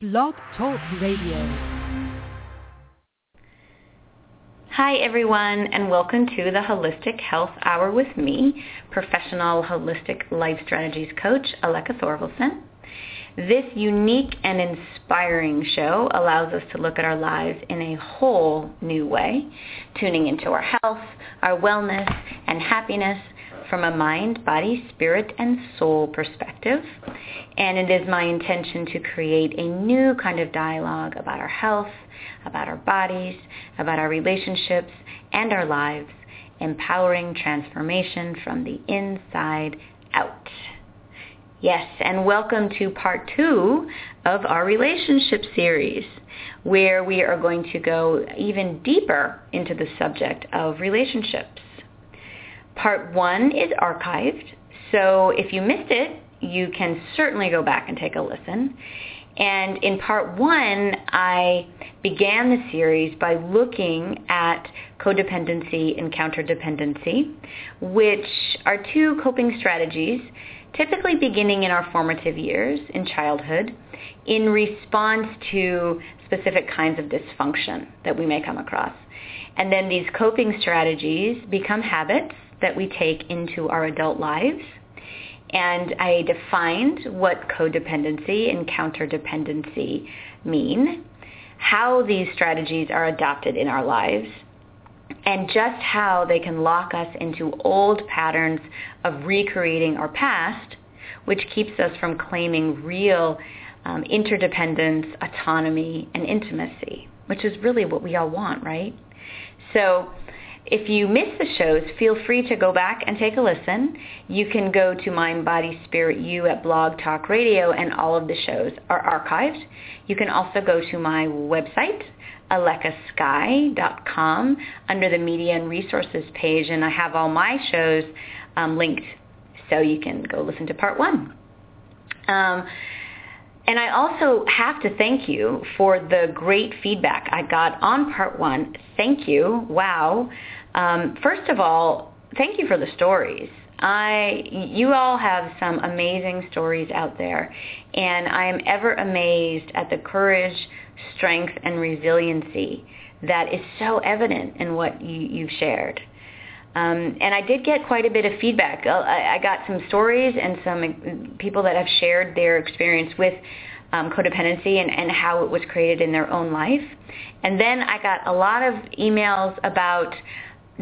Blog Talk Radio. Hi, everyone, and welcome to the Holistic Health Hour with me, professional holistic life strategies coach, Aleka Thorvalson. This unique and inspiring show allows us to look at our lives in a whole new way, tuning into our health, our wellness, and happiness from a mind, body, spirit, and soul perspective. And it is my intention to create a new kind of dialogue about our health, about our bodies, about our relationships, and our lives, empowering transformation from the inside out. Yes, and welcome to part two of our relationship series, where we are going to go even deeper into the subject of relationships. Part one is archived, so if you missed it, you can certainly go back and take a listen. And in part one, I began the series by looking at codependency and counterdependency, which are two coping strategies typically beginning in our formative years in childhood in response to specific kinds of dysfunction that we may come across. And then these coping strategies become habits that we take into our adult lives. And I defined what codependency and counterdependency mean, how these strategies are adopted in our lives, and just how they can lock us into old patterns of recreating our past, which keeps us from claiming real um, interdependence, autonomy, and intimacy, which is really what we all want, right? So if you miss the shows, feel free to go back and take a listen. You can go to Mind, Body, Spirit, You at Blog Talk Radio, and all of the shows are archived. You can also go to my website, alekasky.com, under the Media and Resources page, and I have all my shows um, linked, so you can go listen to part one. Um, and I also have to thank you for the great feedback I got on part one. Thank you. Wow. Um, first of all, thank you for the stories. I, you all have some amazing stories out there, and I am ever amazed at the courage, strength, and resiliency that is so evident in what you, you've shared. Um, and I did get quite a bit of feedback. Uh, I, I got some stories and some people that have shared their experience with um, codependency and, and how it was created in their own life. And then I got a lot of emails about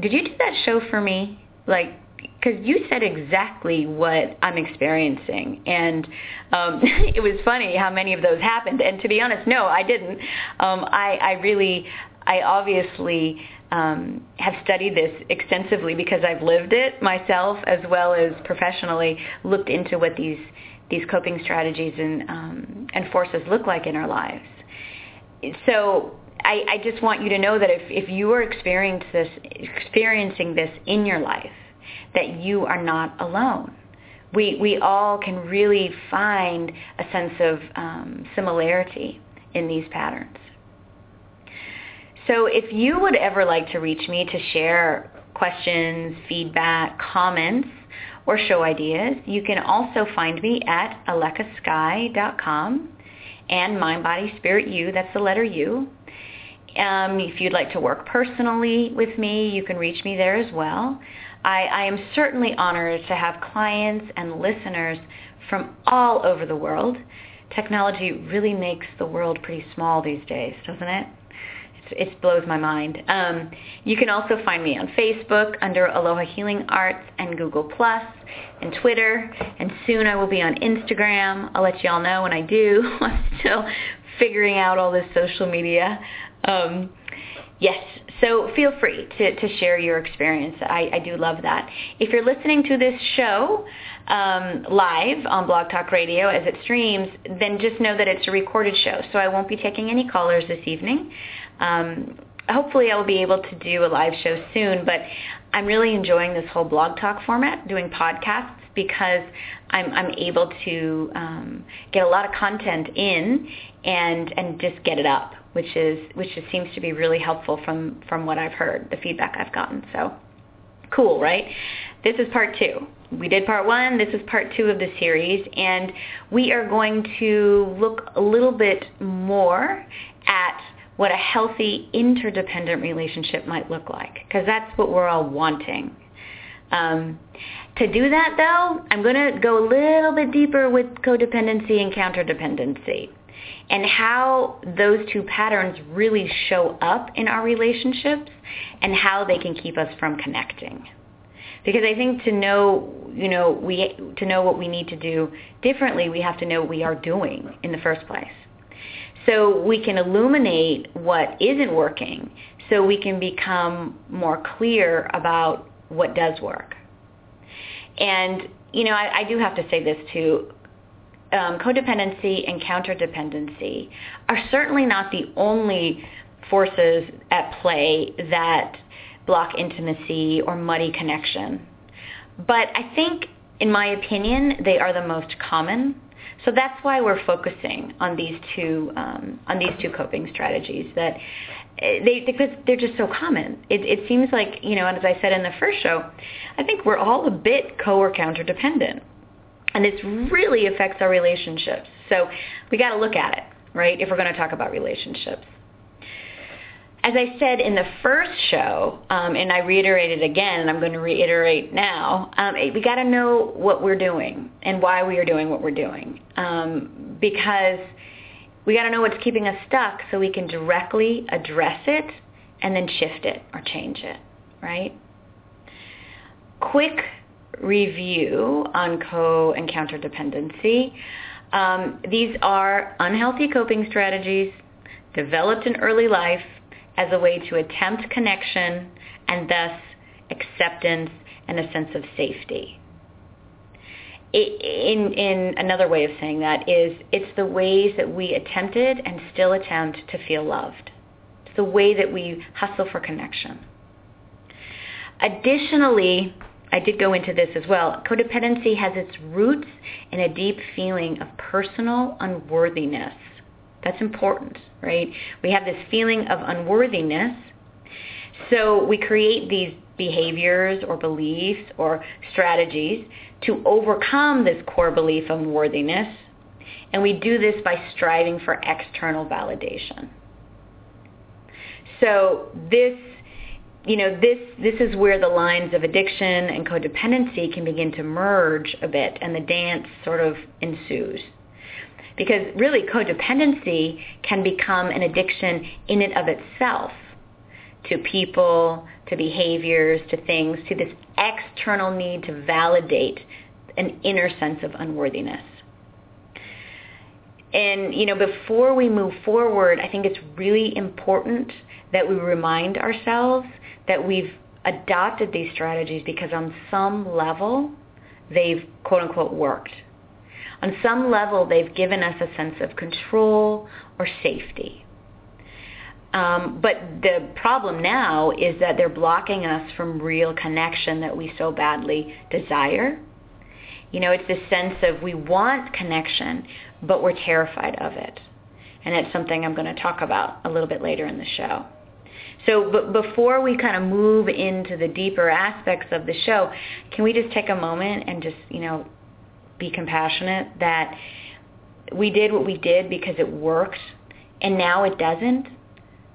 did you do that show for me? Like, because you said exactly what I'm experiencing, and um, it was funny how many of those happened. And to be honest, no, I didn't. Um, I, I really, I obviously um, have studied this extensively because I've lived it myself, as well as professionally looked into what these these coping strategies and um, and forces look like in our lives. So I, I just want you to know that if, if you are experiencing this, experiencing this in your life, that you are not alone. We, we all can really find a sense of um, similarity in these patterns. So if you would ever like to reach me to share questions, feedback, comments, or show ideas, you can also find me at alekasky.com and Mind, Body, Spirit, You, that's the letter U. Um, if you'd like to work personally with me, you can reach me there as well. I, I am certainly honored to have clients and listeners from all over the world. Technology really makes the world pretty small these days, doesn't it? it blows my mind. Um, you can also find me on Facebook under Aloha Healing Arts and Google Plus and Twitter. And soon I will be on Instagram. I'll let you all know when I do. I'm still figuring out all this social media. Um, yes, so feel free to, to share your experience. I, I do love that. If you're listening to this show um, live on Blog Talk Radio as it streams, then just know that it's a recorded show, so I won't be taking any callers this evening. Um, hopefully I will be able to do a live show soon, but I'm really enjoying this whole blog talk format, doing podcasts, because I'm, I'm able to um, get a lot of content in and, and just get it up which is which just seems to be really helpful from from what I've heard, the feedback I've gotten. So cool, right? this is part two. We did part one, this is part two of the series, and we are going to look a little bit more at what a healthy interdependent relationship might look like, because that's what we're all wanting. Um, to do that, though, I'm going to go a little bit deeper with codependency and counterdependency and how those two patterns really show up in our relationships and how they can keep us from connecting. Because I think to know, you know, we to know what we need to do differently, we have to know what we are doing in the first place. So we can illuminate what isn't working so we can become more clear about what does work. And, you know, I, I do have to say this too. Um, codependency and counterdependency are certainly not the only forces at play that block intimacy or muddy connection. But I think, in my opinion, they are the most common. So that's why we're focusing on these two um, on these two coping strategies that eh, they because they're just so common. It, it seems like you know, and as I said in the first show, I think we're all a bit co or counter dependent, and this really affects our relationships. So we got to look at it, right? If we're going to talk about relationships as I said in the first show, um, and I reiterated again, and I'm going to reiterate now, um, we got to know what we're doing and why we are doing what we're doing, um, because we got to know what's keeping us stuck so we can directly address it and then shift it or change it, right? Quick review on co and counterdependency. Um, these are unhealthy coping strategies developed in early life as a way to attempt connection and thus acceptance and a sense of safety. in, in another way of saying that is it's the ways that we attempted and still attempt to feel loved. It's the way that we hustle for connection. Additionally, I did go into this as well. Codependency has its roots in a deep feeling of personal unworthiness that's important, right? We have this feeling of unworthiness. So we create these behaviors or beliefs or strategies to overcome this core belief of unworthiness. And we do this by striving for external validation. So this, you know, this, this is where the lines of addiction and codependency can begin to merge a bit and the dance sort of ensues. Because really codependency can become an addiction in and of itself to people, to behaviors, to things, to this external need to validate an inner sense of unworthiness. And, you know, before we move forward, I think it's really important that we remind ourselves that we've adopted these strategies because on some level, they've quote unquote worked on some level, they've given us a sense of control or safety. Um, but the problem now is that they're blocking us from real connection that we so badly desire. You know, it's this sense of we want connection, but we're terrified of it. And it's something I'm going to talk about a little bit later in the show. So but before we kind of move into the deeper aspects of the show, can we just take a moment and just, you know, be compassionate, that we did what we did because it worked and now it doesn't,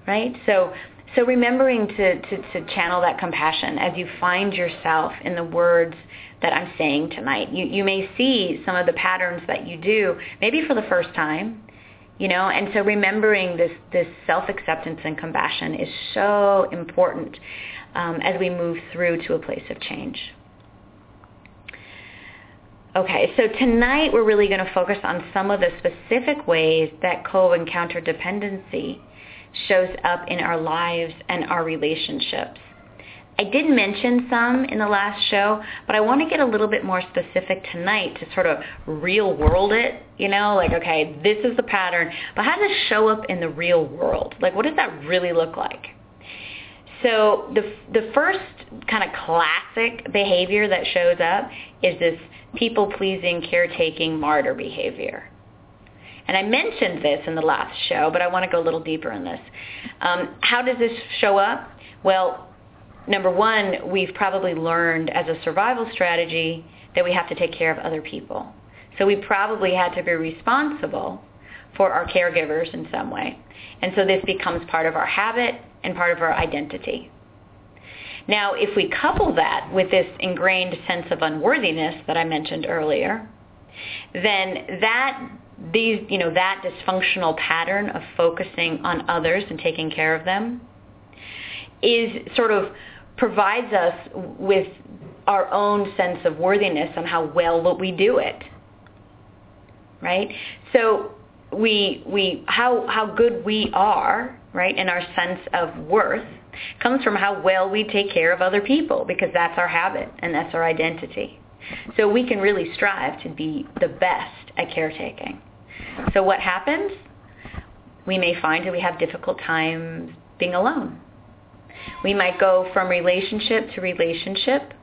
right? So so remembering to, to, to channel that compassion as you find yourself in the words that I'm saying tonight. You, you may see some of the patterns that you do, maybe for the first time, you know, and so remembering this, this self-acceptance and compassion is so important um, as we move through to a place of change. Okay, so tonight we're really going to focus on some of the specific ways that co and counter dependency shows up in our lives and our relationships. I did mention some in the last show, but I want to get a little bit more specific tonight to sort of real world it, you know, like, okay, this is the pattern, but how does it show up in the real world? Like, what does that really look like? So the, the first kind of classic behavior that shows up is this people-pleasing, caretaking, martyr behavior. And I mentioned this in the last show, but I want to go a little deeper in this. Um, how does this show up? Well, number one, we've probably learned as a survival strategy that we have to take care of other people. So we probably had to be responsible for our caregivers in some way. And so this becomes part of our habit and part of our identity. Now, if we couple that with this ingrained sense of unworthiness that I mentioned earlier, then that these, you know, that dysfunctional pattern of focusing on others and taking care of them is sort of provides us with our own sense of worthiness on how well we do it. Right? So we we how how good we are, right, and our sense of worth comes from how well we take care of other people because that's our habit and that's our identity. So we can really strive to be the best at caretaking. So what happens? We may find that we have difficult times being alone. We might go from relationship to relationship.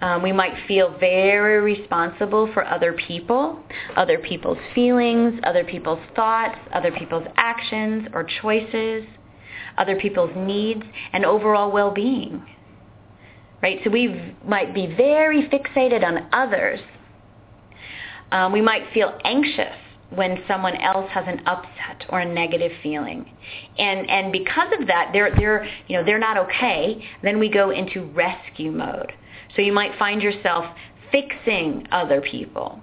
Um, we might feel very responsible for other people, other people's feelings, other people's thoughts, other people's actions or choices, other people's needs, and overall well-being. Right? So we might be very fixated on others. Um, we might feel anxious when someone else has an upset or a negative feeling. And and because of that, they're they're you know they're not okay. Then we go into rescue mode. So you might find yourself fixing other people,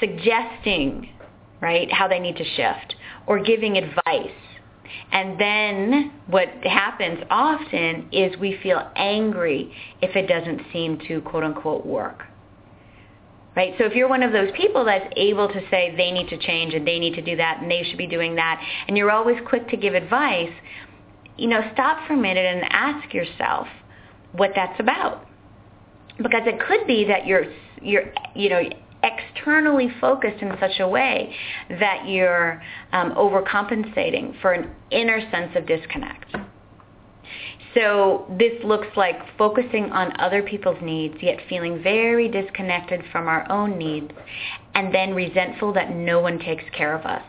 suggesting right how they need to shift, or giving advice. And then what happens often is we feel angry if it doesn't seem to quote unquote work right? So if you're one of those people that's able to say they need to change and they need to do that and they should be doing that, and you're always quick to give advice, you know, stop for a minute and ask yourself what that's about. Because it could be that you're, you're you know, externally focused in such a way that you're um, overcompensating for an inner sense of disconnect. So this looks like focusing on other people's needs, yet feeling very disconnected from our own needs, and then resentful that no one takes care of us.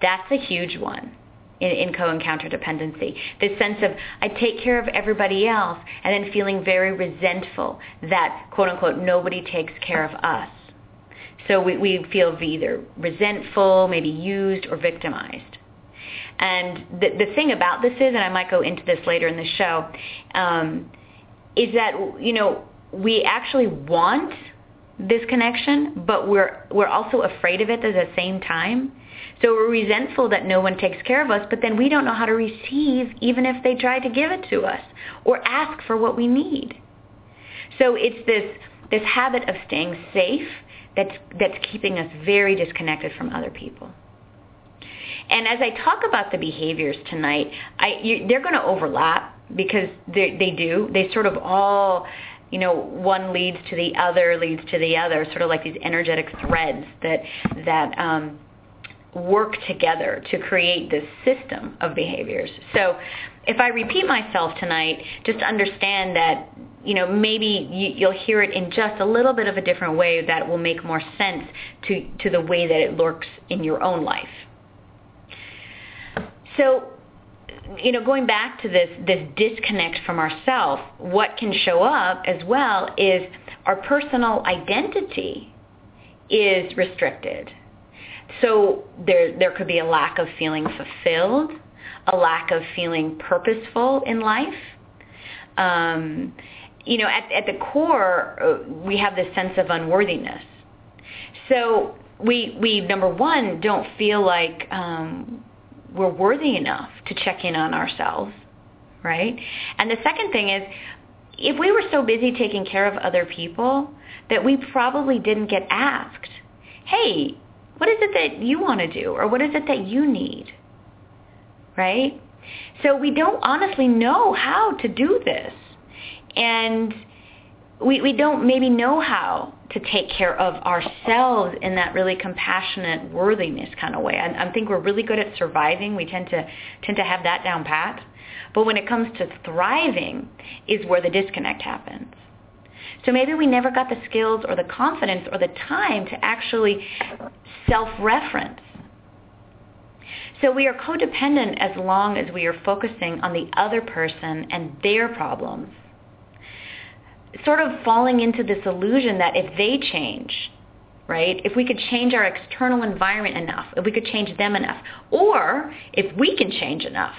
That's a huge one in, in co and counter dependency. This sense of I take care of everybody else, and then feeling very resentful that, quote unquote, nobody takes care of us. So we, we feel either resentful, maybe used, or victimized. And the, the thing about this is, and I might go into this later in the show, um, is that, you know, we actually want this connection, but we're, we're also afraid of it at the same time. So we're resentful that no one takes care of us, but then we don't know how to receive even if they try to give it to us or ask for what we need. So it's this, this habit of staying safe that's, that's keeping us very disconnected from other people. And as I talk about the behaviors tonight, I, you, they're going to overlap because they, they do. They sort of all, you know, one leads to the other, leads to the other, sort of like these energetic threads that that um, work together to create this system of behaviors. So if I repeat myself tonight, just understand that you know, maybe you, you'll hear it in just a little bit of a different way that will make more sense to, to the way that it lurks in your own life. So, you know, going back to this, this disconnect from ourself, what can show up as well is our personal identity is restricted. So there, there could be a lack of feeling fulfilled, a lack of feeling purposeful in life. Um, you know, at, at the core, uh, we have this sense of unworthiness. So we, we number one, don't feel like um, we're worthy enough to check in on ourselves, right? And the second thing is, if we were so busy taking care of other people that we probably didn't get asked, hey, what is it that you want to do? Or what is it that you need? Right? So we don't honestly know how to do this. And we, we don't maybe know how to take care of ourselves in that really compassionate worthiness kind of way. I, I think we're really good at surviving. We tend to tend to have that down pat. But when it comes to thriving is where the disconnect happens. So maybe we never got the skills or the confidence or the time to actually self-reference. So we are codependent as long as we are focusing on the other person and their problems. Sort of falling into this illusion that if they change, right? If we could change our external environment enough, if we could change them enough, or if we can change enough,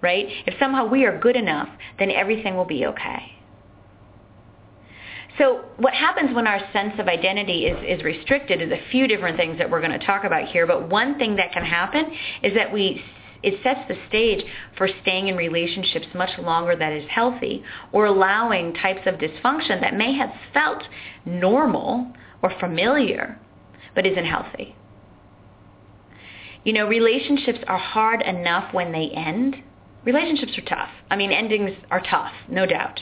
right? If somehow we are good enough, then everything will be okay. So what happens when our sense of identity is, is restricted is a few different things that we're going to talk about here. But one thing that can happen is that we it sets the stage for staying in relationships much longer that is healthy or allowing types of dysfunction that may have felt normal or familiar but isn't healthy. You know, relationships are hard enough when they end. Relationships are tough. I mean, endings are tough, no doubt.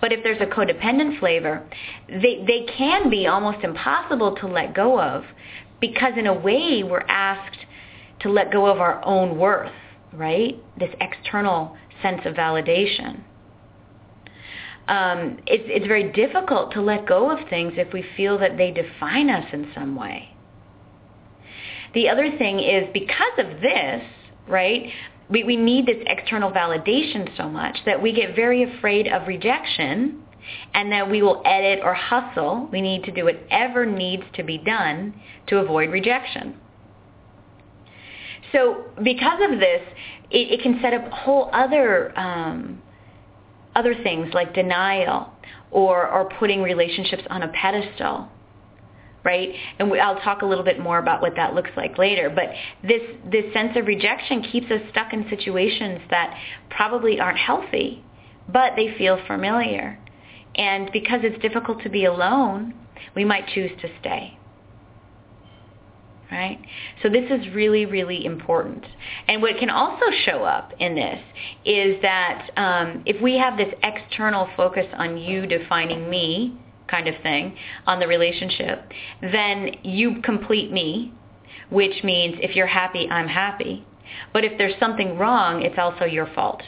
But if there's a codependent flavor, they, they can be almost impossible to let go of because in a way we're asked to let go of our own worth, right? This external sense of validation. Um, it's, it's very difficult to let go of things if we feel that they define us in some way. The other thing is because of this, right, we, we need this external validation so much that we get very afraid of rejection and that we will edit or hustle. We need to do whatever needs to be done to avoid rejection. So because of this, it, it can set up whole other um, other things like denial or, or putting relationships on a pedestal right? And we, I'll talk a little bit more about what that looks like later. But this this sense of rejection keeps us stuck in situations that probably aren't healthy, but they feel familiar. And because it's difficult to be alone, we might choose to stay. Right? So this is really, really important. And what can also show up in this is that um, if we have this external focus on you defining me, kind of thing on the relationship, then you complete me, which means if you're happy, I'm happy. But if there's something wrong, it's also your fault.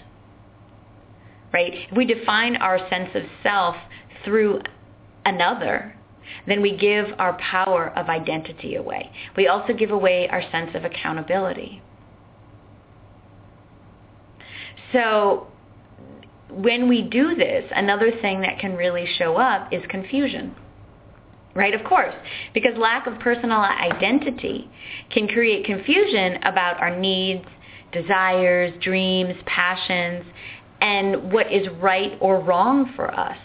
Right? If we define our sense of self through another, then we give our power of identity away. We also give away our sense of accountability. So when we do this, another thing that can really show up is confusion. Right, of course, because lack of personal identity can create confusion about our needs, desires, dreams, passions, and what is right or wrong for us.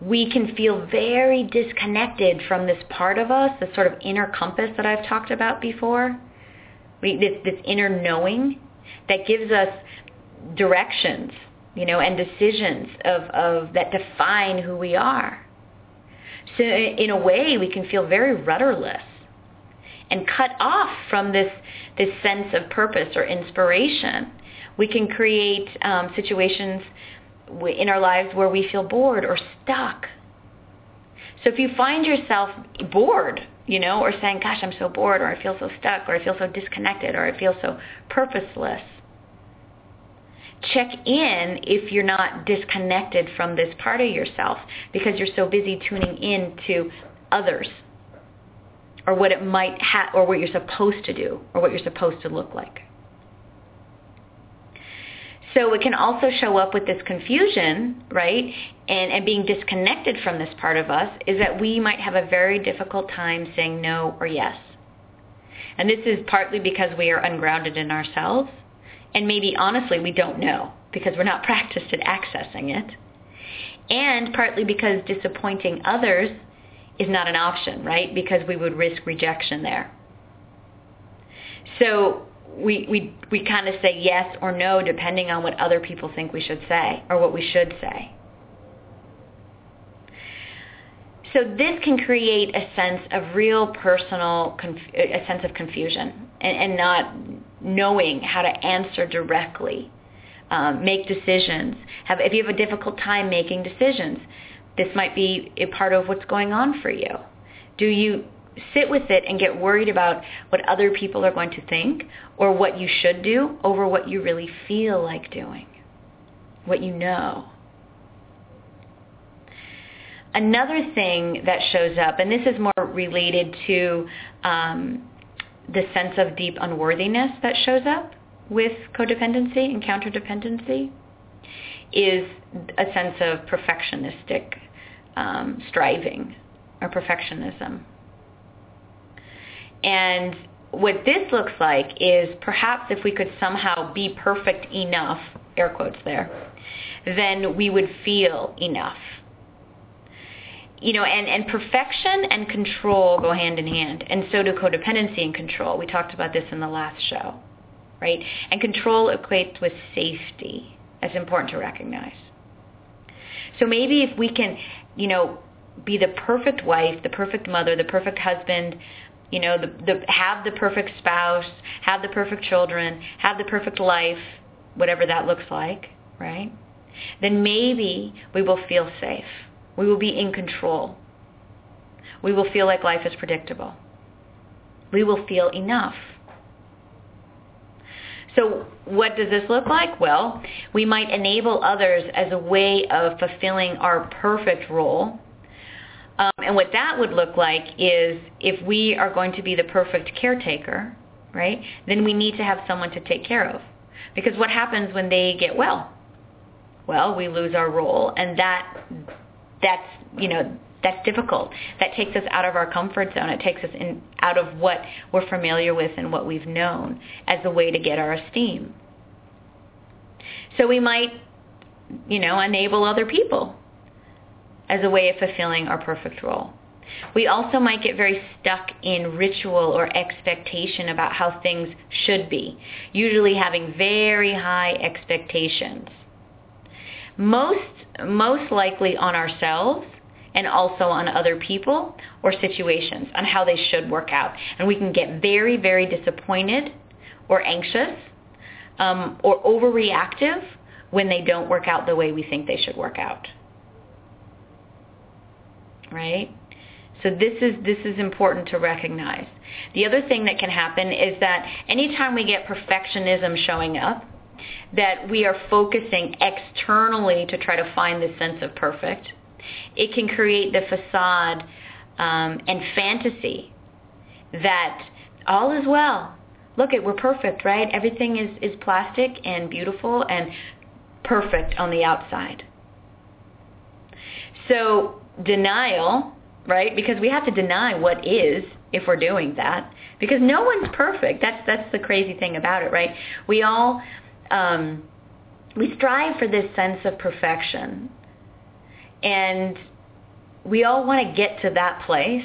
We can feel very disconnected from this part of us, this sort of inner compass that I've talked about before, we, this, this inner knowing that gives us directions, you know, and decisions of, of that define who we are. So in a way, we can feel very rudderless and cut off from this this sense of purpose or inspiration. We can create um, situations in our lives where we feel bored or stuck. So if you find yourself bored, you know, or saying, gosh, I'm so bored, or I feel so stuck, or I feel so disconnected, or I feel so purposeless, check in if you're not disconnected from this part of yourself because you're so busy tuning in to others or what it might have or what you're supposed to do or what you're supposed to look like. So it can also show up with this confusion, right? And, and being disconnected from this part of us is that we might have a very difficult time saying no or yes. And this is partly because we are ungrounded in ourselves and maybe honestly we don't know because we're not practiced at accessing it. And partly because disappointing others is not an option, right? Because we would risk rejection there. So we, we, we kind of say yes or no depending on what other people think we should say or what we should say. So this can create a sense of real personal, a sense of confusion and, and not knowing how to answer directly, um, make decisions. Have, if you have a difficult time making decisions, this might be a part of what's going on for you. Do you sit with it and get worried about what other people are going to think or what you should do over what you really feel like doing, what you know? Another thing that shows up, and this is more related to um, the sense of deep unworthiness that shows up with codependency and counterdependency is a sense of perfectionistic um, striving or perfectionism. And what this looks like is perhaps if we could somehow be perfect enough, air quotes there, then we would feel enough. You know, and, and perfection and control go hand in hand, and so do codependency and control. We talked about this in the last show, right? And control equates with safety. That's important to recognize. So maybe if we can, you know, be the perfect wife, the perfect mother, the perfect husband, you know, the, the, have the perfect spouse, have the perfect children, have the perfect life, whatever that looks like, right? Then maybe we will feel safe. We will be in control. We will feel like life is predictable. We will feel enough. So what does this look like? Well, we might enable others as a way of fulfilling our perfect role um, and what that would look like is if we are going to be the perfect caretaker, right, then we need to have someone to take care of. Because what happens when they get well? Well, we lose our role, and that that's you know that's difficult. That takes us out of our comfort zone. It takes us in, out of what we're familiar with and what we've known as a way to get our esteem. So we might, you know, enable other people as a way of fulfilling our perfect role. We also might get very stuck in ritual or expectation about how things should be, usually having very high expectations. Most, most likely on ourselves and also on other people or situations on how they should work out. And we can get very, very disappointed or anxious um, or overreactive when they don't work out the way we think they should work out right? So this is this is important to recognize. The other thing that can happen is that anytime we get perfectionism showing up, that we are focusing externally to try to find this sense of perfect, it can create the facade um, and fantasy that all is well. Look, it we're perfect, right? Everything is is plastic and beautiful and perfect on the outside. So denial, right? Because we have to deny what is if we're doing that because no one's perfect. That's that's the crazy thing about it, right? We all um, we strive for this sense of perfection, and we all want to get to that place.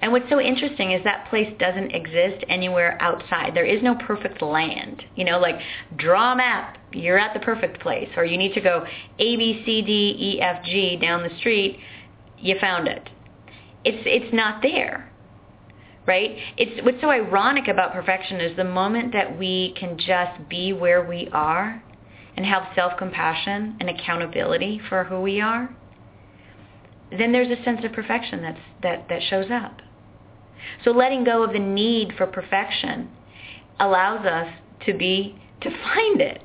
And what's so interesting is that place doesn't exist anywhere outside. There is no perfect land. You know, like draw a map, you're at the perfect place. Or you need to go A, B, C, D, E, F, G down the street you found it. It's it's not there. Right? It's what's so ironic about perfection is the moment that we can just be where we are and have self-compassion and accountability for who we are, then there's a sense of perfection that's that that shows up. So letting go of the need for perfection allows us to be to find it.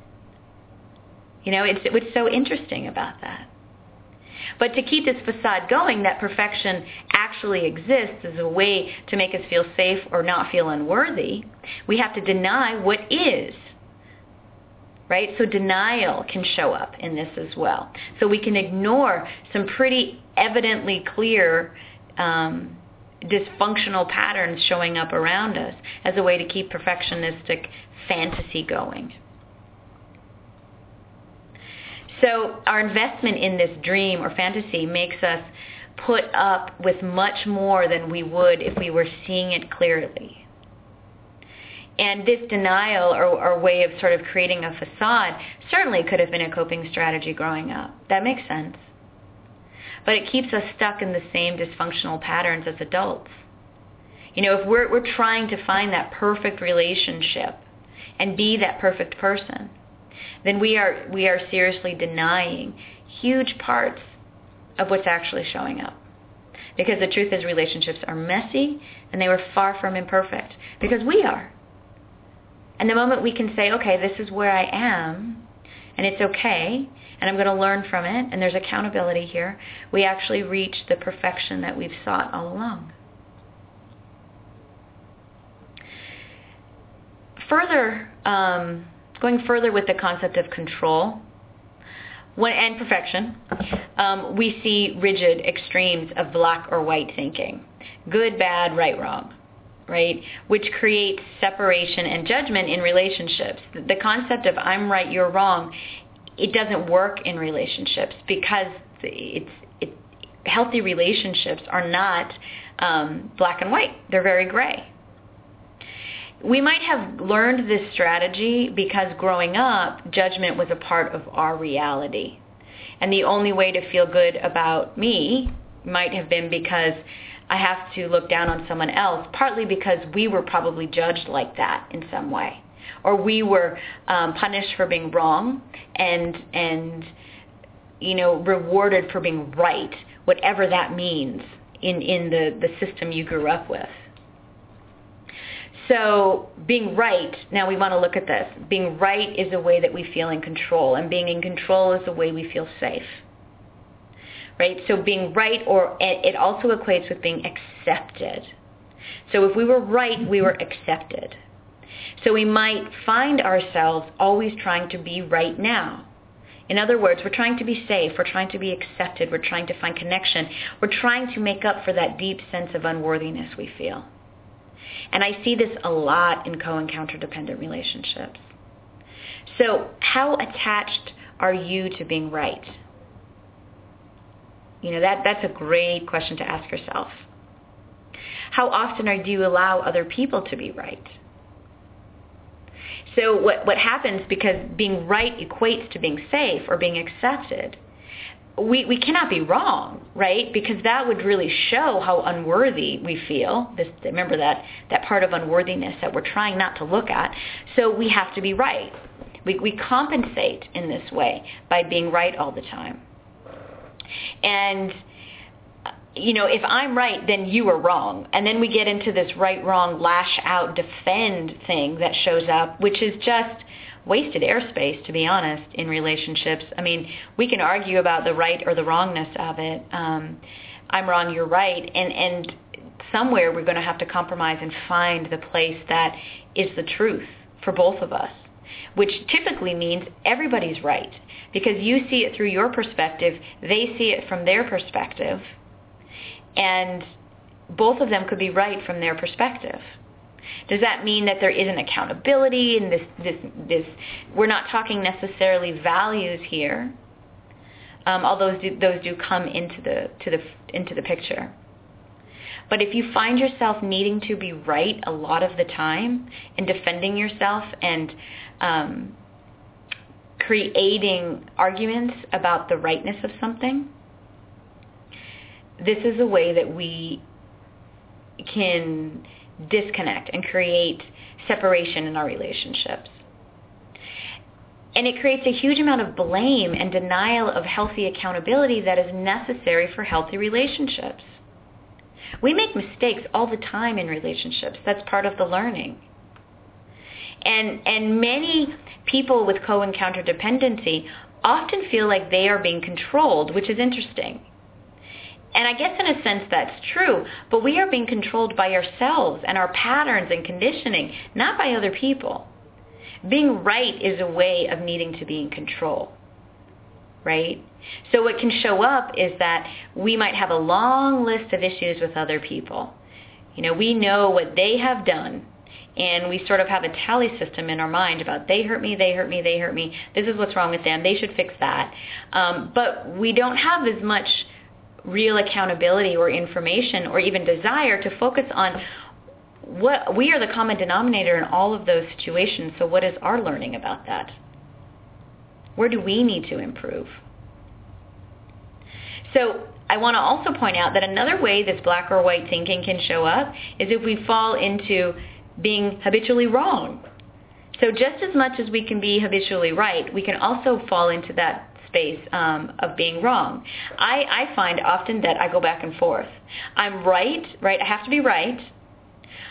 You know, it's what's so interesting about that. But to keep this facade going that perfection actually exists as a way to make us feel safe or not feel unworthy, we have to deny what is. Right? So denial can show up in this as well. So we can ignore some pretty evidently clear um, dysfunctional patterns showing up around us as a way to keep perfectionistic fantasy going. So our investment in this dream or fantasy makes us put up with much more than we would if we were seeing it clearly. And this denial or, or, way of sort of creating a facade certainly could have been a coping strategy growing up. That makes sense. But it keeps us stuck in the same dysfunctional patterns as adults. You know, if we're, we're trying to find that perfect relationship and be that perfect person, then we are we are seriously denying huge parts of what's actually showing up. Because the truth is relationships are messy and they were far from imperfect because we are. And the moment we can say, okay, this is where I am and it's okay and I'm going to learn from it and there's accountability here, we actually reach the perfection that we've sought all along. further, um, going further with the concept of control when, and perfection, um, we see rigid extremes of black or white thinking. Good, bad, right, wrong right? Which creates separation and judgment in relationships. The concept of I'm right, you're wrong, it doesn't work in relationships because it's it, healthy relationships are not um, black and white. They're very gray. We might have learned this strategy because growing up, judgment was a part of our reality. And the only way to feel good about me might have been because I have to look down on someone else, partly because we were probably judged like that in some way, or we were um, punished for being wrong and and you know rewarded for being right, whatever that means in in the the system you grew up with. So being right, now we want to look at this. Being right is a way that we feel in control, and being in control is a way we feel safe right? So being right or it also equates with being accepted. So if we were right, we were accepted. So we might find ourselves always trying to be right now. In other words, we're trying to be safe, we're trying to be accepted, we're trying to find connection, we're trying to make up for that deep sense of unworthiness we feel. And I see this a lot in co-encounter dependent relationships. So how attached are you to being right? You know, that, that's a great question to ask yourself. How often are, do you allow other people to be right? So what, what happens, because being right equates to being safe or being accepted, we, we cannot be wrong, right? Because that would really show how unworthy we feel. This, remember that, that part of unworthiness that we're trying not to look at. So we have to be right. We, we compensate in this way by being right all the time. And you know, if I'm right, then you are wrong. And then we get into this right, wrong, lash out, defend thing that shows up, which is just wasted airspace, to be honest, in relationships. I mean, we can argue about the right or the wrongness of it. Um, I'm wrong, you're right. And, and somewhere we're going to have to compromise and find the place that is the truth for both of us, which typically means everybody's right because you see it through your perspective, they see it from their perspective, and both of them could be right from their perspective. Does that mean that there isn't accountability and this, this, this, we're not talking necessarily values here, um, although those do, those do come into the, to the, into the picture. But if you find yourself needing to be right a lot of the time and defending yourself and um, creating arguments about the rightness of something, this is a way that we can disconnect and create separation in our relationships. And it creates a huge amount of blame and denial of healthy accountability that is necessary for healthy relationships. We make mistakes all the time in relationships. That's part of the learning. And, and many people with co and counter dependency often feel like they are being controlled, which is interesting. And I guess in a sense that's true, but we are being controlled by ourselves and our patterns and conditioning, not by other people. Being right is a way of needing to be in control, right? So what can show up is that we might have a long list of issues with other people. You know, we know what they have done and we sort of have a tally system in our mind about they hurt me, they hurt me, they hurt me. This is what's wrong with them. They should fix that. Um, but we don't have as much real accountability or information or even desire to focus on what we are the common denominator in all of those situations. So what is our learning about that? Where do we need to improve? So I want to also point out that another way this black or white thinking can show up is if we fall into being habitually wrong. So just as much as we can be habitually right, we can also fall into that space um, of being wrong. I, I find often that I go back and forth. I'm right, right? I have to be right.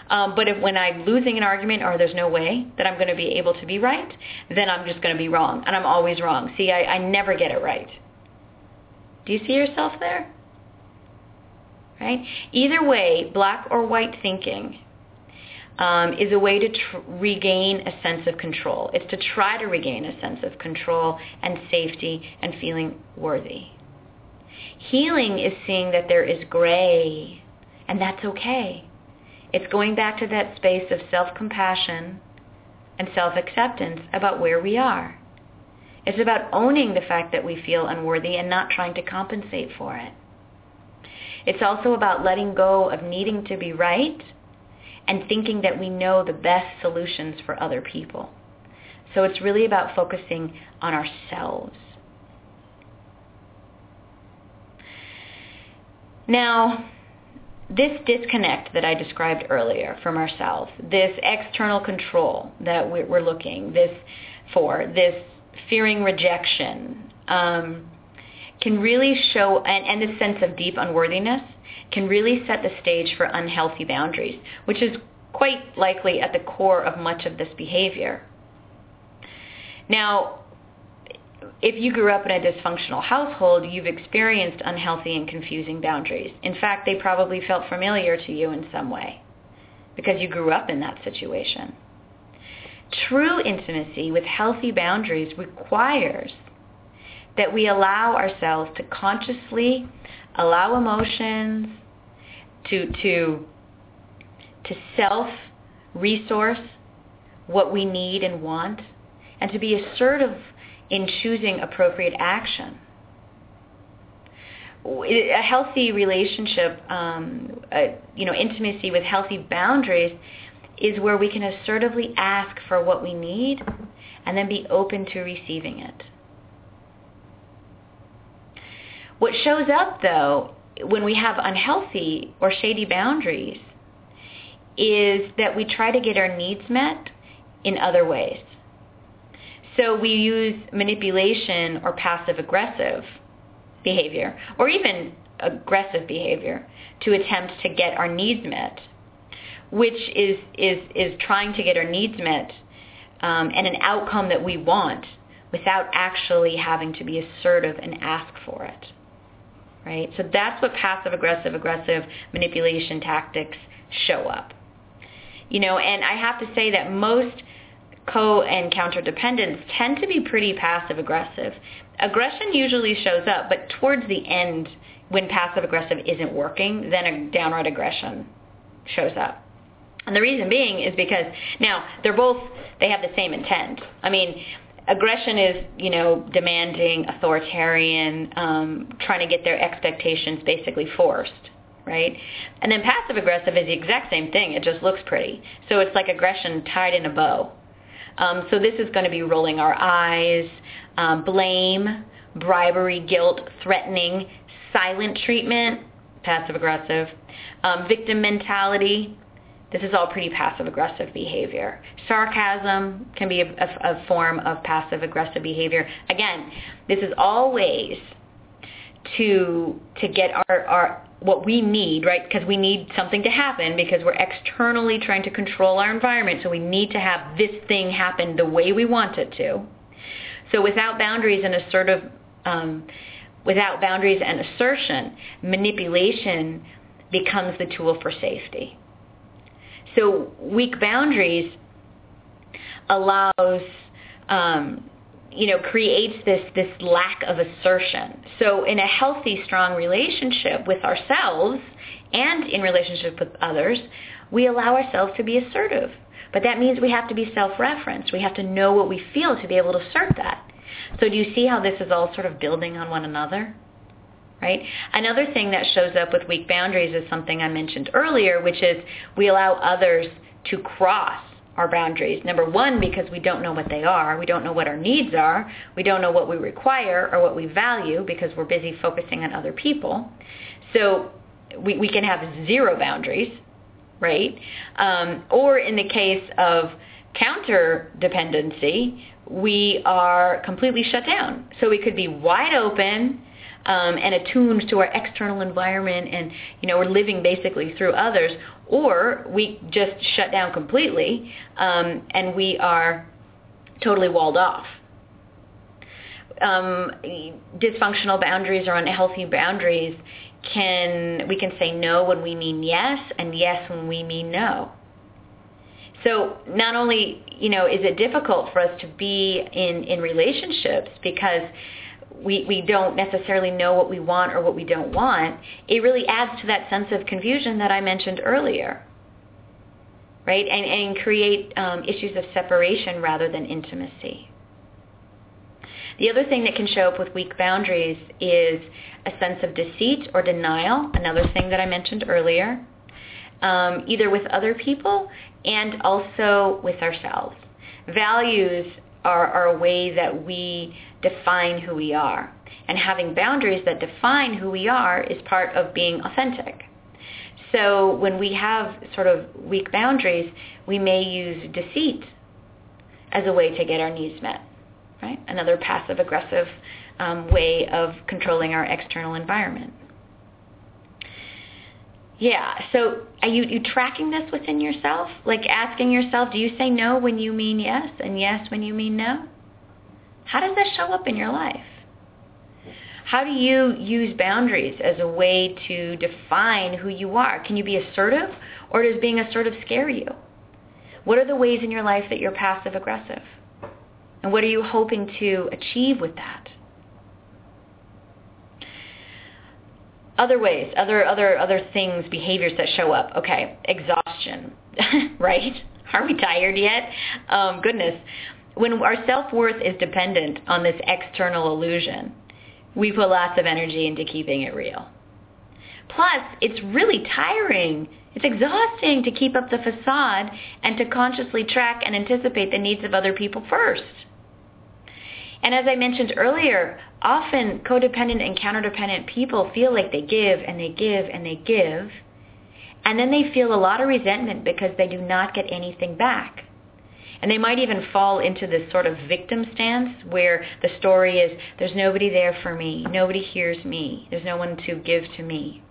Um, but if when I'm losing an argument or there's no way that I'm going to be able to be right, then I'm just going to be wrong. And I'm always wrong. See, I, I never get it right. Do you see yourself there? Right? Either way, black or white thinking um, is a way to tr- regain a sense of control. It's to try to regain a sense of control and safety and feeling worthy. Healing is seeing that there is gray, and that's okay. It's going back to that space of self-compassion and self-acceptance about where we are. It's about owning the fact that we feel unworthy and not trying to compensate for it. It's also about letting go of needing to be right and thinking that we know the best solutions for other people. So it's really about focusing on ourselves. Now, this disconnect that I described earlier from ourselves, this external control that we're looking this for, this fearing rejection, um, can really show, and, and this sense of deep unworthiness can really set the stage for unhealthy boundaries, which is quite likely at the core of much of this behavior. Now, if you grew up in a dysfunctional household, you've experienced unhealthy and confusing boundaries. In fact, they probably felt familiar to you in some way because you grew up in that situation. True intimacy with healthy boundaries requires that we allow ourselves to consciously allow emotions to to to self resource what we need and want and to be assertive in choosing appropriate action. A healthy relationship, um, you know, intimacy with healthy boundaries is where we can assertively ask for what we need and then be open to receiving it. What shows up, though, when we have unhealthy or shady boundaries is that we try to get our needs met in other ways. So we use manipulation or passive-aggressive behavior, or even aggressive behavior, to attempt to get our needs met, which is, is, is trying to get our needs met um, and an outcome that we want without actually having to be assertive and ask for it. Right? So that's what passive-aggressive, aggressive manipulation tactics show up. You know, and I have to say that most co and counter dependents tend to be pretty passive aggressive. Aggression usually shows up, but towards the end, when passive aggressive isn't working, then a downright aggression shows up. And the reason being is because now they're both they have the same intent. I mean, aggression is you know demanding, authoritarian, um, trying to get their expectations basically forced right? And then passive aggressive is the exact same thing. It just looks pretty. So it's like aggression tied in a bow. Um, so this is going to be rolling our eyes, um, blame, bribery, guilt, threatening, silent treatment, passive aggressive, um, victim mentality. This is all pretty passive aggressive behavior. Sarcasm can be a, a, a form of passive aggressive behavior. Again, this is all ways to to get our, our what we need, right? Because we need something to happen because we're externally trying to control our environment. So we need to have this thing happen the way we want it to. So without boundaries and assertive, um, without boundaries and assertion, manipulation becomes the tool for safety. So weak boundaries allows um, you know, creates this, this lack of assertion. So in a healthy, strong relationship with ourselves and in relationship with others, we allow ourselves to be assertive. But that means we have to be self-referenced. We have to know what we feel to be able to assert that. So do you see how this is all sort of building on one another? Right? Another thing that shows up with weak boundaries is something I mentioned earlier, which is we allow others to cross our boundaries. Number one, because we don't know what they are. We don't know what our needs are. We don't know what we require or what we value because we're busy focusing on other people. So we, we can have zero boundaries, right? Um, or in the case of counter dependency, we are completely shut down. So we could be wide open um, and attuned to our external environment and, you know, we're living basically through others, or we just shut down completely um, and we are totally walled off. Um, dysfunctional boundaries or unhealthy boundaries can we can say no when we mean yes and yes when we mean no. So not only, you know, is it difficult for us to be in, in relationships because we, we don't necessarily know what we want or what we don't want, it really adds to that sense of confusion that I mentioned earlier, right? And, and create um, issues of separation rather than intimacy. The other thing that can show up with weak boundaries is a sense of deceit or denial, another thing that I mentioned earlier, um, either with other people and also with ourselves. Values are, are a way that we define who we are. And having boundaries that define who we are is part of being authentic. So when we have sort of weak boundaries, we may use deceit as a way to get our needs met, right? Another passive-aggressive um, way of controlling our external environment. Yeah. So are you, you tracking this within yourself? Like asking yourself, do you say no when you mean yes and yes when you mean no? How does that show up in your life? How do you use boundaries as a way to define who you are? Can you be assertive or does being assertive scare you? What are the ways in your life that you're passive aggressive? And what are you hoping to achieve with that? other ways, other other other things, behaviors that show up. Okay, exhaustion, right? Are we tired yet? Um, goodness, when our self-worth is dependent on this external illusion, we put lots of energy into keeping it real. Plus, it's really tiring. It's exhausting to keep up the facade and to consciously track and anticipate the needs of other people first. And as I mentioned earlier, often codependent and counterdependent people feel like they give and they give and they give, and then they feel a lot of resentment because they do not get anything back. And they might even fall into this sort of victim stance where the story is, there's nobody there for me, nobody hears me, there's no one to give to me.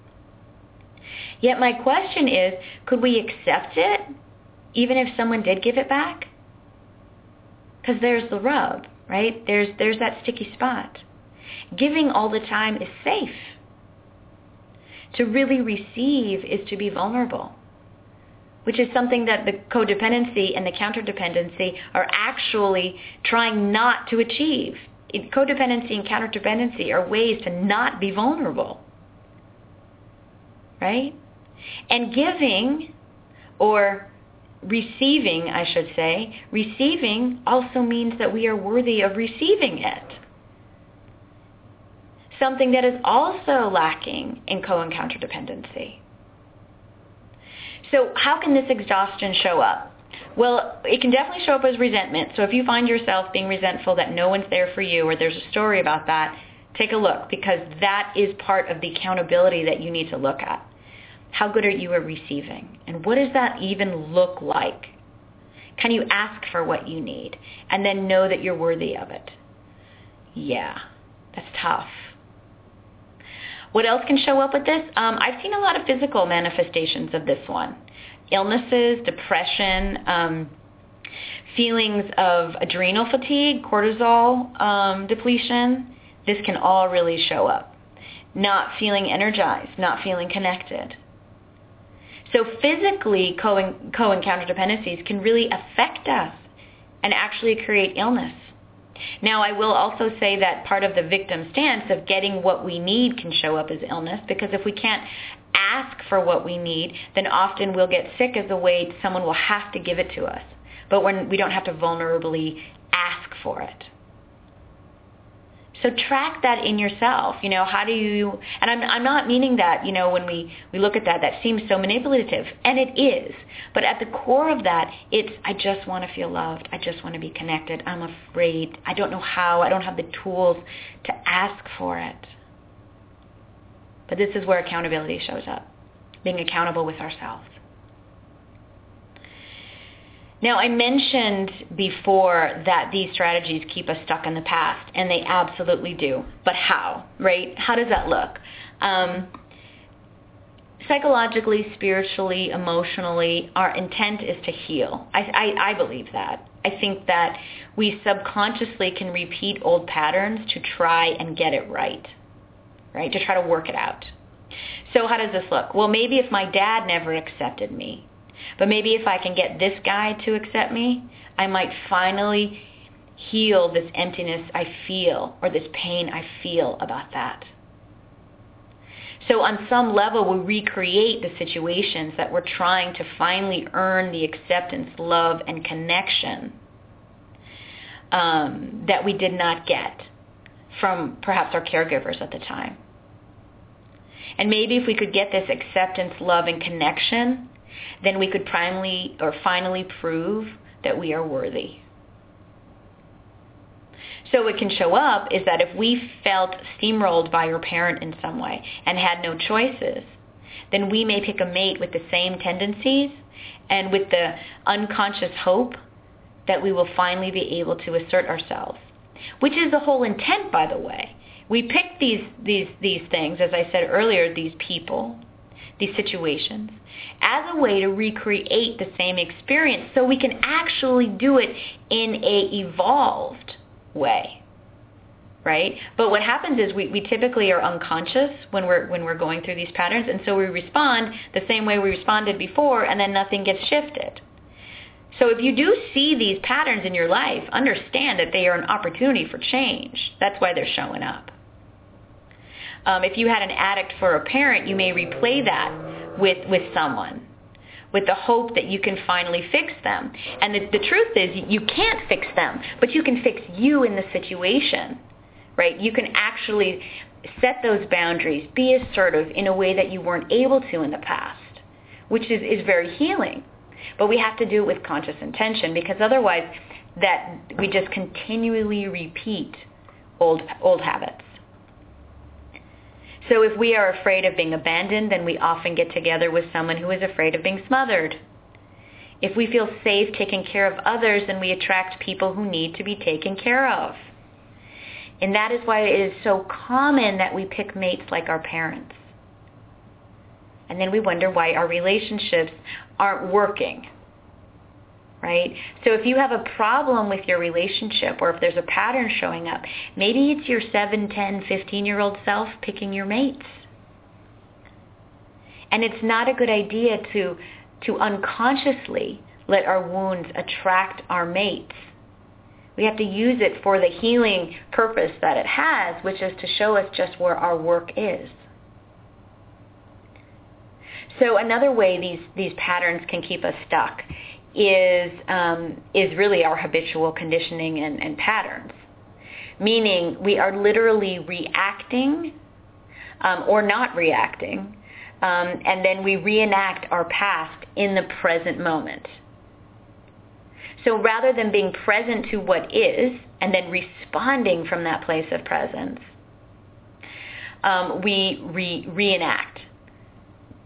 Yet my question is, could we accept it even if someone did give it back? Because there's the rub right? There's, there's that sticky spot. Giving all the time is safe. To really receive is to be vulnerable, which is something that the codependency and the counterdependency are actually trying not to achieve. Codependency and counterdependency are ways to not be vulnerable, right? And giving or receiving, I should say, receiving also means that we are worthy of receiving it. Something that is also lacking in co and counter dependency. So how can this exhaustion show up? Well, it can definitely show up as resentment. So if you find yourself being resentful that no one's there for you or there's a story about that, take a look because that is part of the accountability that you need to look at. How good are you at receiving? And what does that even look like? Can you ask for what you need and then know that you're worthy of it? Yeah, that's tough. What else can show up with this? Um, I've seen a lot of physical manifestations of this one. Illnesses, depression, um, feelings of adrenal fatigue, cortisol um, depletion. This can all really show up. Not feeling energized, not feeling connected. So physically, co and counter dependencies can really affect us and actually create illness. Now, I will also say that part of the victim stance of getting what we need can show up as illness because if we can't ask for what we need, then often we'll get sick as a way someone will have to give it to us. But when we don't have to vulnerably ask for it. So track that in yourself. You know, how do you, and I'm, I'm not meaning that, you know, when we, we look at that, that seems so manipulative. And it is. But at the core of that, it's, I just want to feel loved. I just want to be connected. I'm afraid. I don't know how. I don't have the tools to ask for it. But this is where accountability shows up. Being accountable with ourselves. Now, I mentioned before that these strategies keep us stuck in the past, and they absolutely do. But how, right? How does that look? Um, psychologically, spiritually, emotionally, our intent is to heal. I, I, I believe that. I think that we subconsciously can repeat old patterns to try and get it right, right? To try to work it out. So how does this look? Well, maybe if my dad never accepted me, But maybe if I can get this guy to accept me, I might finally heal this emptiness I feel or this pain I feel about that. So on some level, we recreate the situations that we're trying to finally earn the acceptance, love, and connection um, that we did not get from perhaps our caregivers at the time. And maybe if we could get this acceptance, love, and connection, then we could finally or finally prove that we are worthy. So it can show up is that if we felt steamrolled by our parent in some way and had no choices, then we may pick a mate with the same tendencies and with the unconscious hope that we will finally be able to assert ourselves, which is the whole intent, by the way. We pick these, these, these things, as I said earlier, these people, these situations, as a way to recreate the same experience so we can actually do it in a evolved way right? But what happens is we, we typically are unconscious when we're when we're going through these patterns, and so we respond the same way we responded before, and then nothing gets shifted. So if you do see these patterns in your life, understand that they are an opportunity for change. That's why they're showing up. Um, if you had an addict for a parent, you may replay that with with someone with the hope that you can finally fix them. And the, the truth is you can't fix them, but you can fix you in the situation, right? You can actually set those boundaries, be assertive in a way that you weren't able to in the past, which is, is very healing. But we have to do it with conscious intention because otherwise that we just continually repeat old, old habits. So if we are afraid of being abandoned, then we often get together with someone who is afraid of being smothered. If we feel safe taking care of others, then we attract people who need to be taken care of. And that is why it is so common that we pick mates like our parents. And then we wonder why our relationships aren't working. Right? So if you have a problem with your relationship or if there's a pattern showing up, maybe it's your 7, 10, 15-year-old self picking your mates. And it's not a good idea to, to unconsciously let our wounds attract our mates. We have to use it for the healing purpose that it has, which is to show us just where our work is. So another way these, these patterns can keep us stuck is, um, is really our habitual conditioning and, and patterns, meaning we are literally reacting um, or not reacting, um, and then we reenact our past in the present moment. So rather than being present to what is and then responding from that place of presence, um, we re- reenact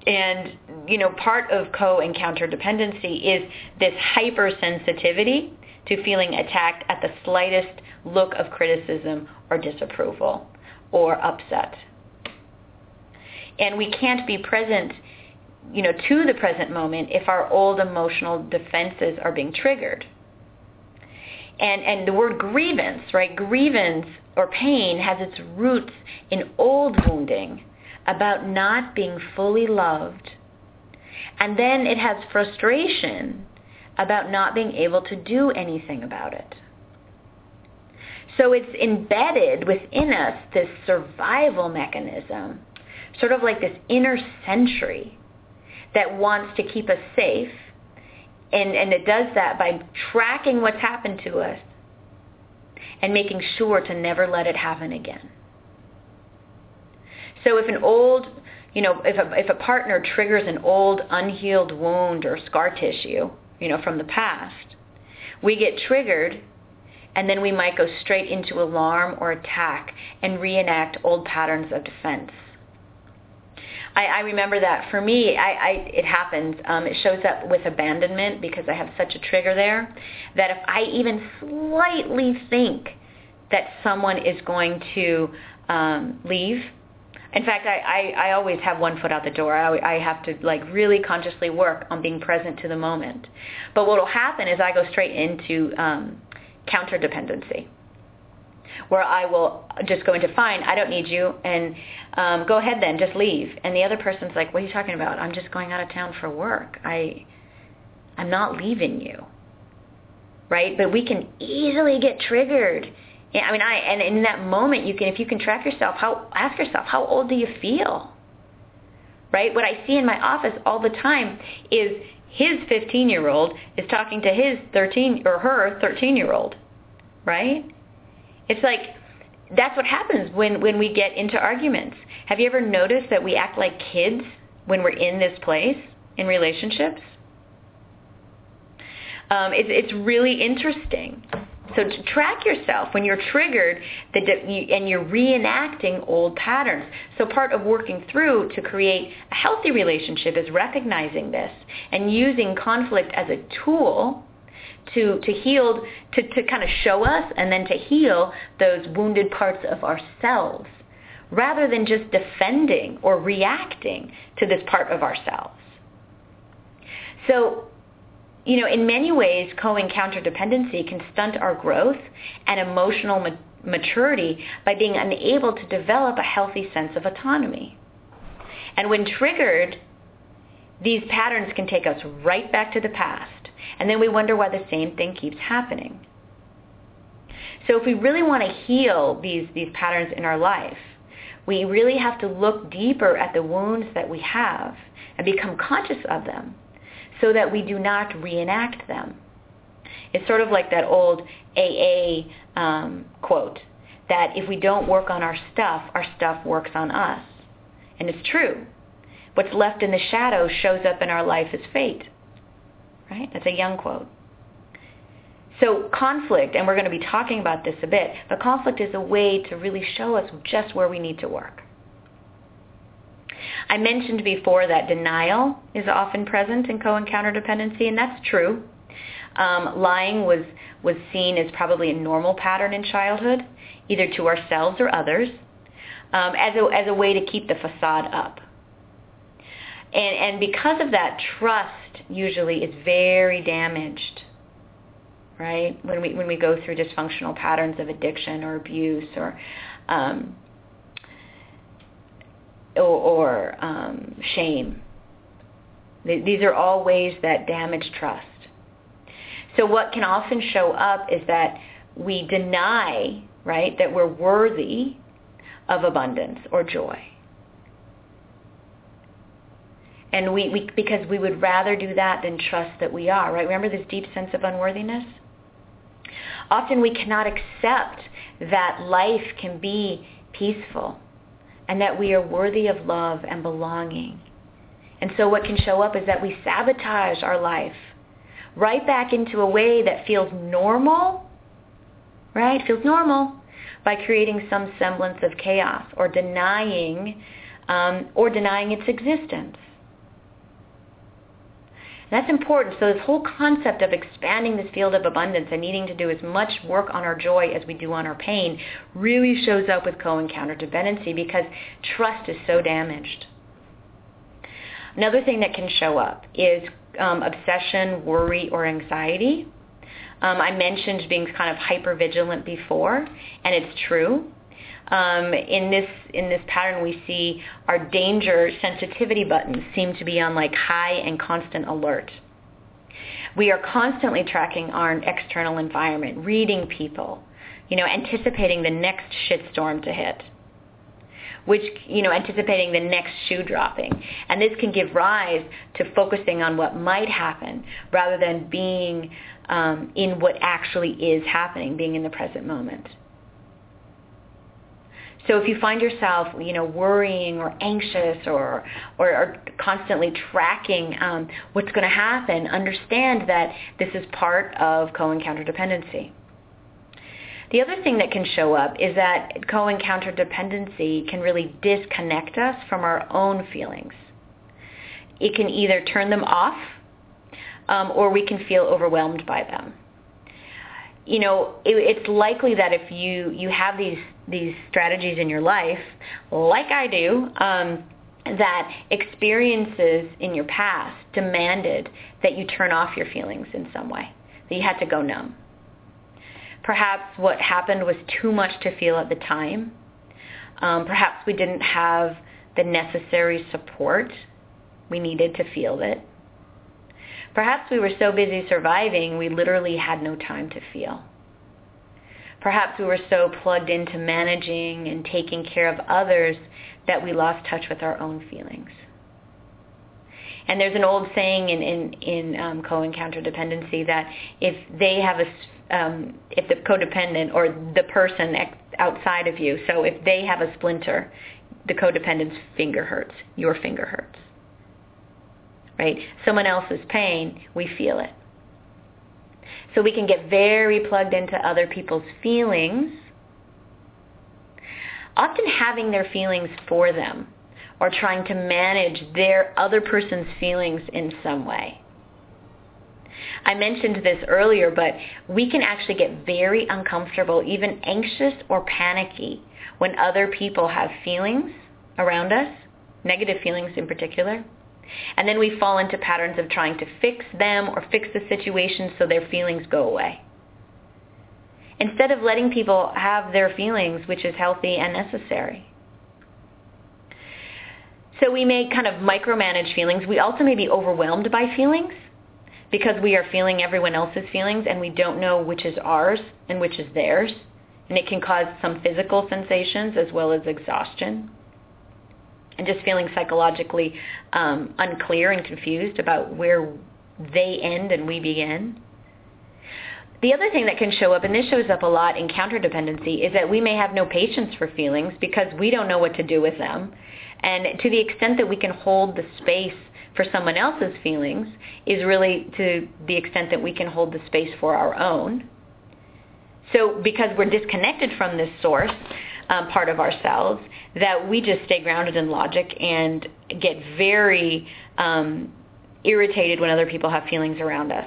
and, you know, part of co and counter dependency is this hypersensitivity to feeling attacked at the slightest look of criticism or disapproval or upset. And we can't be present, you know, to the present moment if our old emotional defenses are being triggered. And, and the word grievance, right? Grievance or pain has its roots in old wounding about not being fully loved. And then it has frustration about not being able to do anything about it. So it's embedded within us, this survival mechanism, sort of like this inner sentry that wants to keep us safe. And, and it does that by tracking what's happened to us and making sure to never let it happen again. So if an old, you know, if a, if a partner triggers an old unhealed wound or scar tissue, you know, from the past, we get triggered and then we might go straight into alarm or attack and reenact old patterns of defense. I, I remember that for me, I, I, it happens. Um, it shows up with abandonment because I have such a trigger there that if I even slightly think that someone is going to um, leave in fact, I, I, I always have one foot out the door. I, I have to like really consciously work on being present to the moment. But what will happen is I go straight into um, counter dependency, where I will just go into fine, I don't need you, and um, go ahead then, just leave. And the other person's like, what are you talking about? I'm just going out of town for work. I, I'm not leaving you. Right? But we can easily get triggered. I mean, I and in that moment, you can if you can track yourself, how ask yourself, how old do you feel? Right? What I see in my office all the time is his 15-year-old is talking to his 13 or her 13-year-old. Right? It's like that's what happens when when we get into arguments. Have you ever noticed that we act like kids when we're in this place in relationships? Um, it's, it's really interesting. So to track yourself when you're triggered and you're reenacting old patterns. So part of working through to create a healthy relationship is recognizing this and using conflict as a tool to, to heal, to, to kind of show us and then to heal those wounded parts of ourselves rather than just defending or reacting to this part of ourselves. So you know, in many ways, co and counter dependency can stunt our growth and emotional ma- maturity by being unable to develop a healthy sense of autonomy. And when triggered, these patterns can take us right back to the past, and then we wonder why the same thing keeps happening. So if we really want to heal these, these patterns in our life, we really have to look deeper at the wounds that we have and become conscious of them so that we do not reenact them. It's sort of like that old AA um, quote that if we don't work on our stuff, our stuff works on us. And it's true. What's left in the shadow shows up in our life as fate. Right? That's a Jung quote. So conflict, and we're going to be talking about this a bit, but conflict is a way to really show us just where we need to work. I mentioned before that denial is often present in co and counter dependency, and that's true. Um, lying was, was seen as probably a normal pattern in childhood, either to ourselves or others, um, as, a, as a way to keep the facade up. And, and because of that, trust usually is very damaged, right? When we, when we go through dysfunctional patterns of addiction or abuse or um, or, or um, shame. These are all ways that damage trust. So what can often show up is that we deny, right, that we're worthy of abundance or joy. And we, we, because we would rather do that than trust that we are, right? Remember this deep sense of unworthiness? Often we cannot accept that life can be peaceful and that we are worthy of love and belonging. And so what can show up is that we sabotage our life right back into a way that feels normal, right? Feels normal by creating some semblance of chaos or denying um, or denying its existence. That's important. So this whole concept of expanding this field of abundance and needing to do as much work on our joy as we do on our pain really shows up with co and counter dependency because trust is so damaged. Another thing that can show up is um, obsession, worry, or anxiety. Um, I mentioned being kind of hypervigilant before, and it's true. Um, in this in this pattern, we see our danger sensitivity buttons seem to be on like high and constant alert. We are constantly tracking our external environment, reading people, you know, anticipating the next shitstorm to hit which, you know, anticipating the next shoe dropping. And this can give rise to focusing on what might happen rather than being um, in what actually is happening, being in the present moment. So if you find yourself, you know, worrying or anxious or or, or constantly tracking um, what's going to happen, understand that this is part of co and counter dependency. The other thing that can show up is that co and counter dependency can really disconnect us from our own feelings. It can either turn them off um, or we can feel overwhelmed by them you know, it, it's likely that if you you have these these strategies in your life, like I do, um, that experiences in your past demanded that you turn off your feelings in some way, that you had to go numb. Perhaps what happened was too much to feel at the time. Um, perhaps we didn't have the necessary support we needed to feel it. Perhaps we were so busy surviving, we literally had no time to feel. Perhaps we were so plugged into managing and taking care of others that we lost touch with our own feelings. And there's an old saying in in, in um, co and counter dependency that if they have a um, if the codependent or the person outside of you, so if they have a splinter, the codependent's finger hurts, your finger hurts. Right? Someone else's pain, we feel it. So we can get very plugged into other people's feelings, often having their feelings for them or trying to manage their other person's feelings in some way. I mentioned this earlier, but we can actually get very uncomfortable, even anxious or panicky when other people have feelings around us, negative feelings in particular. And then we fall into patterns of trying to fix them or fix the situation so their feelings go away. Instead of letting people have their feelings, which is healthy and necessary. So we may kind of micromanage feelings. We also may be overwhelmed by feelings because we are feeling everyone else's feelings and we don't know which is ours and which is theirs. And it can cause some physical sensations as well as exhaustion. And just feeling psychologically um, unclear and confused about where they end and we begin. The other thing that can show up, and this shows up a lot in counterdependency, is that we may have no patience for feelings because we don't know what to do with them. And to the extent that we can hold the space for someone else's feelings is really to the extent that we can hold the space for our own. So because we're disconnected from this source um, part of ourselves, that we just stay grounded in logic and get very um, irritated when other people have feelings around us,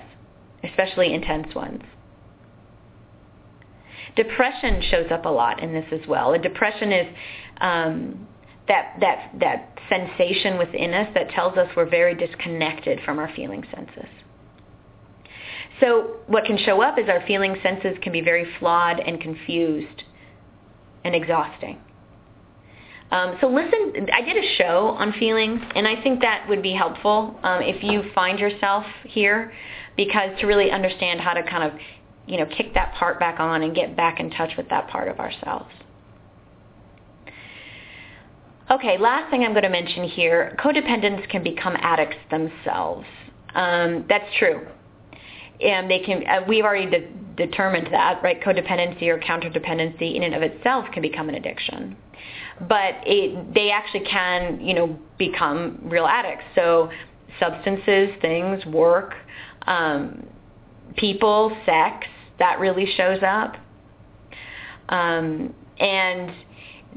especially intense ones. Depression shows up a lot in this as well. And depression is um, that that that sensation within us that tells us we're very disconnected from our feeling senses. So what can show up is our feeling senses can be very flawed and confused and exhausting. Um, so listen, I did a show on feelings, and I think that would be helpful um, if you find yourself here, because to really understand how to kind of, you know, kick that part back on and get back in touch with that part of ourselves. Okay, last thing I'm going to mention here, codependents can become addicts themselves. Um, that's true. And they can, uh, we've already de- determined that, right? Codependency or counterdependency in and of itself can become an addiction. But it, they actually can, you know, become real addicts. So substances, things, work, um, people, sex, that really shows up. Um, and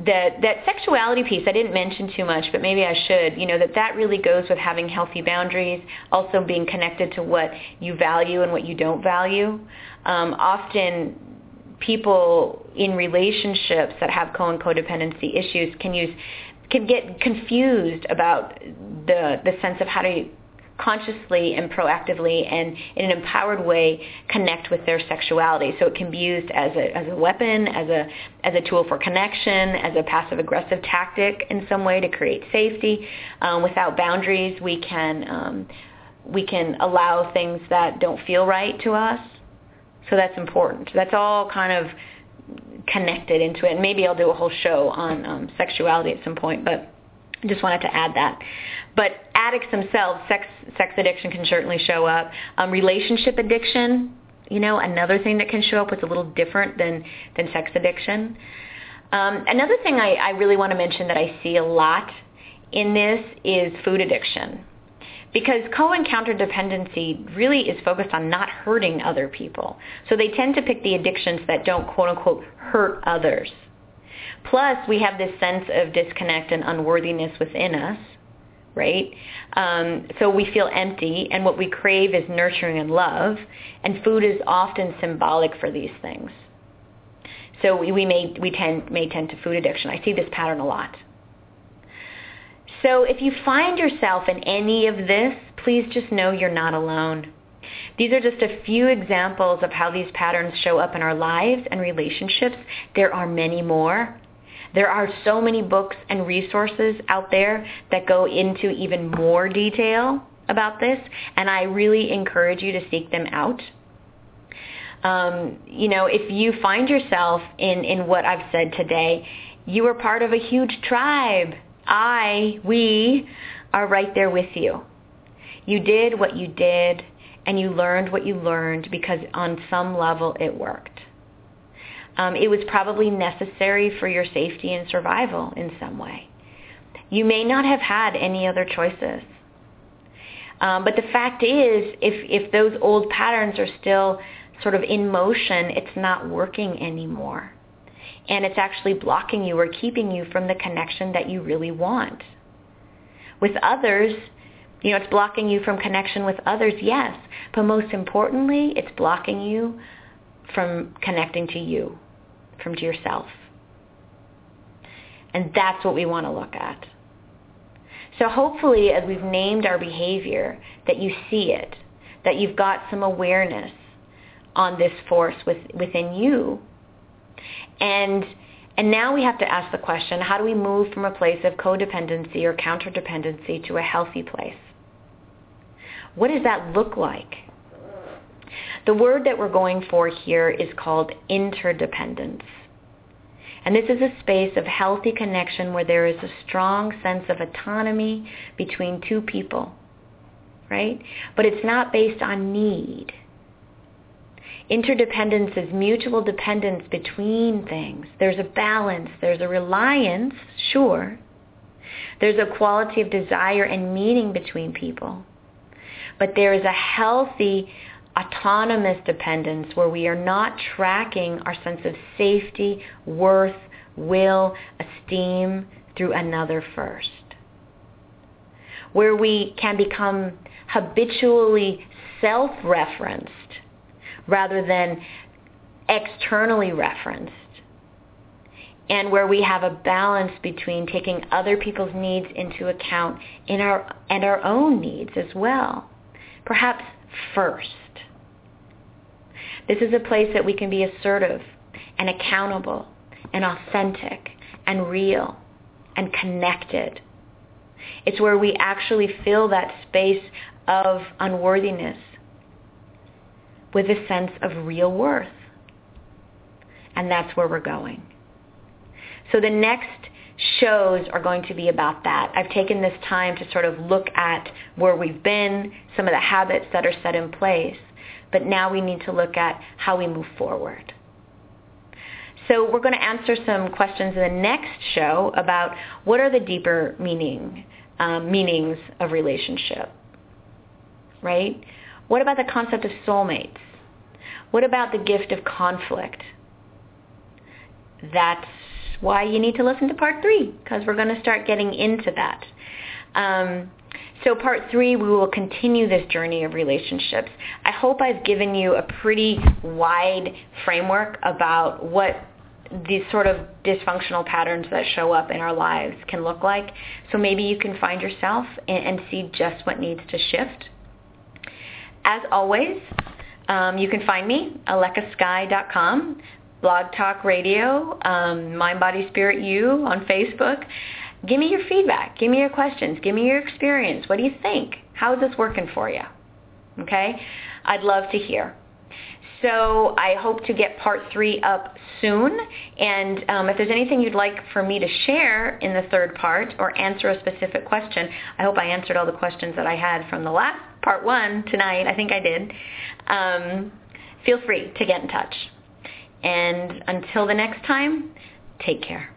that that sexuality piece I didn't mention too much, but maybe I should. You know that that really goes with having healthy boundaries, also being connected to what you value and what you don't value. Um, often, people in relationships that have co and codependency issues can use can get confused about the the sense of how to consciously and proactively and in an empowered way connect with their sexuality. So it can be used as a, as a weapon, as a, as a tool for connection, as a passive aggressive tactic in some way to create safety. Um, without boundaries, we can, um, we can allow things that don't feel right to us. So that's important. That's all kind of connected into it. And maybe I'll do a whole show on um, sexuality at some point, but just wanted to add that. But addicts themselves, sex, sex addiction can certainly show up. Um, relationship addiction, you know, another thing that can show up was a little different than, than sex addiction. Um, another thing I, I really want to mention that I see a lot in this is food addiction. Because co and counter dependency really is focused on not hurting other people. So they tend to pick the addictions that don't quote unquote hurt others. Plus, we have this sense of disconnect and unworthiness within us, right? Um, so we feel empty, and what we crave is nurturing and love, and food is often symbolic for these things. So we, we may we tend may tend to food addiction. I see this pattern a lot. So if you find yourself in any of this, please just know you're not alone. These are just a few examples of how these patterns show up in our lives and relationships. There are many more. There are so many books and resources out there that go into even more detail about this, and I really encourage you to seek them out. Um, you know, if you find yourself in, in what I've said today, you are part of a huge tribe. I, we, are right there with you. You did what you did, and you learned what you learned because on some level it worked. Um, it was probably necessary for your safety and survival in some way. You may not have had any other choices. Um, but the fact is, if, if those old patterns are still sort of in motion, it's not working anymore. And it's actually blocking you or keeping you from the connection that you really want. With others, you know, it's blocking you from connection with others, yes. But most importantly, it's blocking you from connecting to you, from to yourself. And that's what we want to look at. So hopefully as we've named our behavior, that you see it, that you've got some awareness on this force with, within you. And, and now we have to ask the question, how do we move from a place of codependency or counterdependency to a healthy place? What does that look like? The word that we're going for here is called interdependence. And this is a space of healthy connection where there is a strong sense of autonomy between two people, right? But it's not based on need. Interdependence is mutual dependence between things. There's a balance. There's a reliance, sure. There's a quality of desire and meaning between people. But there is a healthy autonomous dependence where we are not tracking our sense of safety, worth, will, esteem through another first. Where we can become habitually self-referenced rather than externally referenced. And where we have a balance between taking other people's needs into account in our, and our own needs as well. Perhaps first. This is a place that we can be assertive and accountable and authentic and real and connected. It's where we actually fill that space of unworthiness with a sense of real worth. And that's where we're going. So the next shows are going to be about that. I've taken this time to sort of look at where we've been, some of the habits that are set in place, but now we need to look at how we move forward. So we're going to answer some questions in the next show about what are the deeper meaning um, meanings of relationship, right? What about the concept of soulmates? What about the gift of conflict? That's why you need to listen to part three, because we're going to start getting into that. Um, so part three, we will continue this journey of relationships. I hope I've given you a pretty wide framework about what these sort of dysfunctional patterns that show up in our lives can look like. So maybe you can find yourself and, and see just what needs to shift. As always, um, you can find me, alekasky.com, Blog Talk Radio, um, Mind, Body, Spirit You on Facebook. Give me your feedback. Give me your questions. Give me your experience. What do you think? How is this working for you? Okay? I'd love to hear. So I hope to get part three up soon. And um, if there's anything you'd like for me to share in the third part or answer a specific question, I hope I answered all the questions that I had from the last part one tonight. I think I did. Um, feel free to get in touch. And until the next time, take care.